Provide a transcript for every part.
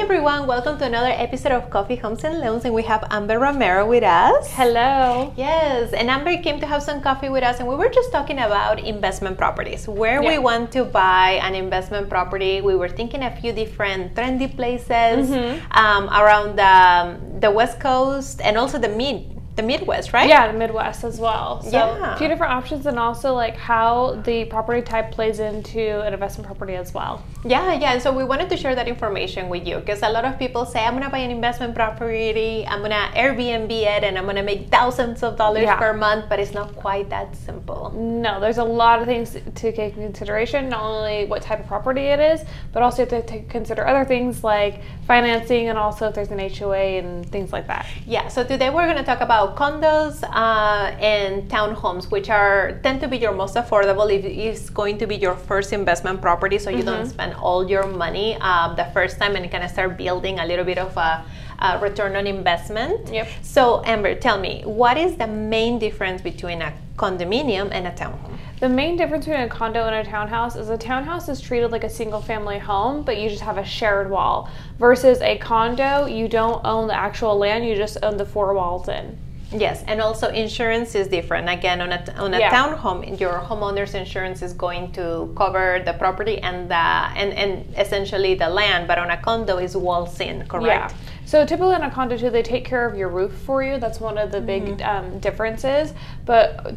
everyone, welcome to another episode of Coffee Homes and Loans, and we have Amber Romero with us. Hello. Yes, and Amber came to have some coffee with us, and we were just talking about investment properties, where we want to buy an investment property. We were thinking a few different trendy places Mm-hmm. um, around the, the West Coast and also the mid the Midwest, right? Yeah, the Midwest as well. So Yeah. a few different options and also like how the property type plays into an investment property as well. Yeah, yeah. And so we wanted to share that information with you because a lot of people say, I'm going to buy an investment property, I'm going to Airbnb it, and I'm going to make thousands of dollars Yeah. per month, but it's not quite that simple. No, there's a lot of things to take into consideration, not only what type of property it is, but also you have to consider other things like financing and also if there's an HOA and things like that. Yeah, so today we're going to talk about condos uh, and townhomes, which are tend to be your most affordable if it's going to be your first investment property, so you don't spend all your money um, the first time and kind of start building a little bit of a, a return on investment. Yep. So, Amber, tell me, what is the main difference between a condominium and a townhome? The main difference between a condo and a townhouse is a townhouse is treated like a single family home, but you just have a shared wall. Versus a condo, you don't own the actual land, you just own the four walls in. Yes, and also insurance is different. Again, on a on a Yeah. townhome, your homeowner's insurance is going to cover the property and the and, and essentially the land, but on a condo is walls in, correct? Yeah. So typically on a condo too, they take care of your roof for you. That's one of the big Mm-hmm. um, differences. But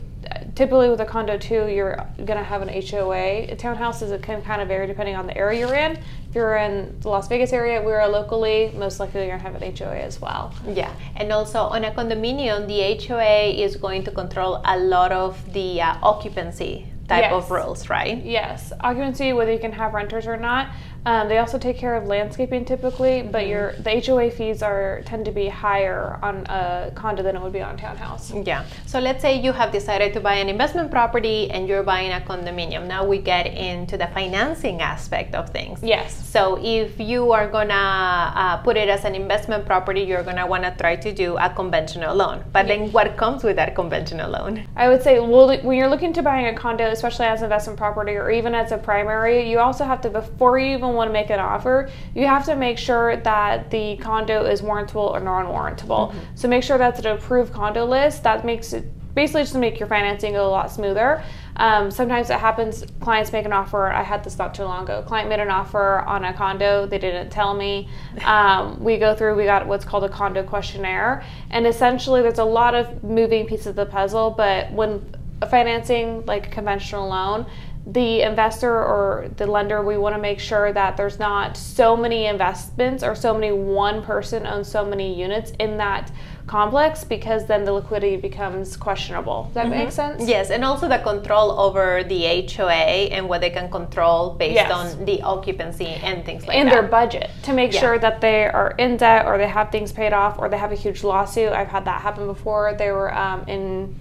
typically with a condo too, you're gonna have an HOA. A townhouse is it can kind of vary depending on the area you're in. If you're in the Las Vegas area, we're locally, most likely you're gonna have an HOA as well. Yeah, and also on a condominium, the HOA is going to control a lot of the uh, occupancy type of rules, right? Yes, occupancy, whether you can have renters or not. Um, they also take care of landscaping typically, Mm-hmm. but your the HOA fees are tend to be higher on a condo than it would be on a townhouse. Yeah. So let's say you have decided to buy an investment property and you're buying a condominium. Now we get into the financing aspect of things. Yes. So if you are gonna uh, put it as an investment property, you're gonna wanna try to do a conventional loan. But then what comes with that conventional loan? I would say, well, when you're looking to buying a condo, especially as an investment property or even as a primary, you also have to, before you even want to make an offer, you have to make sure that the condo is warrantable or non-warrantable. So make sure that's an approved condo list. That makes it basically just to make your financing go a lot smoother. Um, sometimes it happens, clients make an offer. I had this not too long ago. Client made an offer on a condo. They didn't tell me. Um, we go through, we got what's called a condo questionnaire. And essentially, there's a lot of moving pieces of the puzzle, but when financing like a conventional loan, the investor or the lender, we want to make sure that there's not so many investments or so many one person owns so many units in that complex because then the liquidity becomes questionable. Does that make sense? Yes, and also the control over the HOA and what they can control based Yes. on the occupancy and things like and that. And their budget to make Yeah. sure that they are in debt or they have things paid off or they have a huge lawsuit. I've had that happen before. They were um, in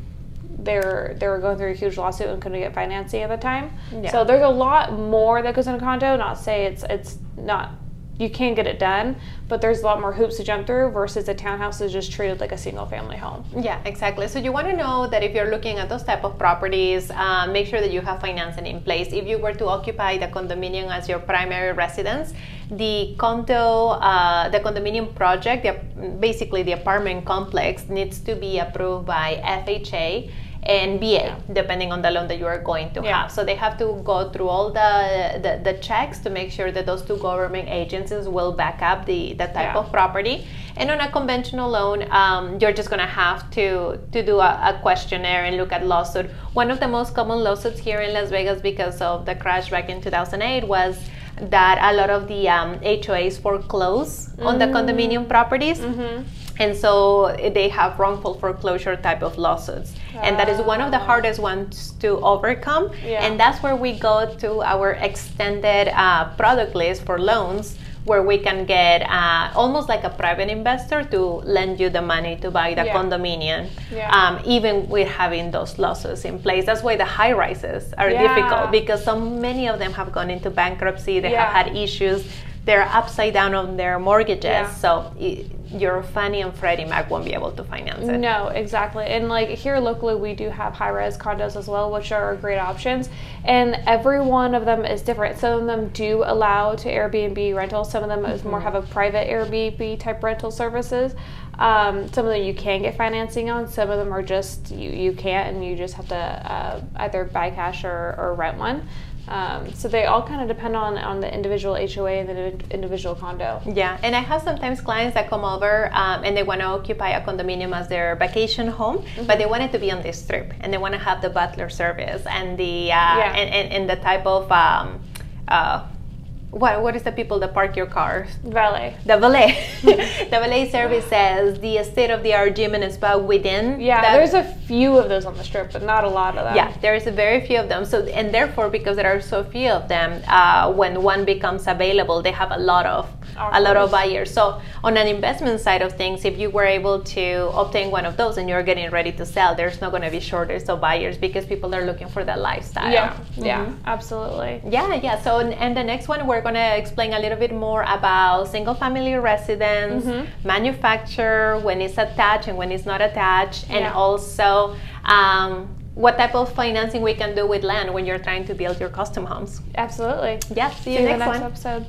they were they were going through a huge lawsuit and couldn't get financing at the time. Yeah. So there's a lot more that goes in a condo. Not say it's it's not you can get it done, but there's a lot more hoops to jump through versus a townhouse is just treated like a single family home. Yeah, exactly. So you want to know that if you're looking at those type of properties, uh, make sure that you have financing in place. If you were to occupy the condominium as your primary residence, the condo, uh, the condominium project, the, basically the apartment complex, needs to be approved by FHA and VA, depending on the loan that you are going to Yeah. have. So they have to go through all the, the, the checks to make sure that those two government agencies will back up the, the type Yeah. of property. And on a conventional loan, um, you're just gonna have to to do a, a questionnaire and look at lawsuit. One of the most common lawsuits here in Las Vegas because of the crash back in 2008 was that a lot of the um, HOAs foreclose on the condominium properties. And so they have wrongful foreclosure type of lawsuits. And that is one of the hardest ones to overcome. Yeah. And that's where we go to our extended uh, product list for loans where we can get uh, almost like a private investor to lend you the money to buy the Yeah. condominium, Yeah. um, even with having those losses in place. That's why the high rises are Yeah. difficult because so many of them have gone into bankruptcy, they have had issues. They're upside down on their mortgages. Yeah. So it, your Fannie and Freddie Mac won't be able to finance it. No, exactly. And like here locally, we do have high res condos as well, which are great options. And every one of them is different. Some of them do allow to Airbnb rentals. Some of them is more have a private Airbnb type rental services. Um, some of them you can get financing on. Some of them are just you, you can't, and you just have to uh, either buy cash or, or rent one. Um, so they all kind of depend on on the individual HOA and the individual condo. Yeah, and I have sometimes clients that come over um, and they want to occupy a condominium as their vacation home, but they want it to be on the strip and they want to have the butler service and the uh, Yeah. and, and, and the type of um, uh, what what is the people that park your cars? Valet. The valet, the valet service says the state of the art gym and spa within. Yeah, that- there's a few of those on the strip, but not a lot of them. yeah, there is a very few of them. So, and therefore, because there are so few of them, uh, when one becomes available, they have a lot of a lot of buyers. So, on an investment side of things, if you were able to obtain one of those and you're getting ready to sell, there's not going to be shortage of buyers because people are looking for that lifestyle. Yeah, yeah, absolutely. Yeah, yeah. So, and- and the next one, we're going to explain a little bit more about single family residence, Mm-hmm. manufacture, when it's attached and when it's not attached, and Yeah. also um, what type of financing we can do with land when you're trying to build your custom homes. Absolutely. Yes, see you See you in next the next episode.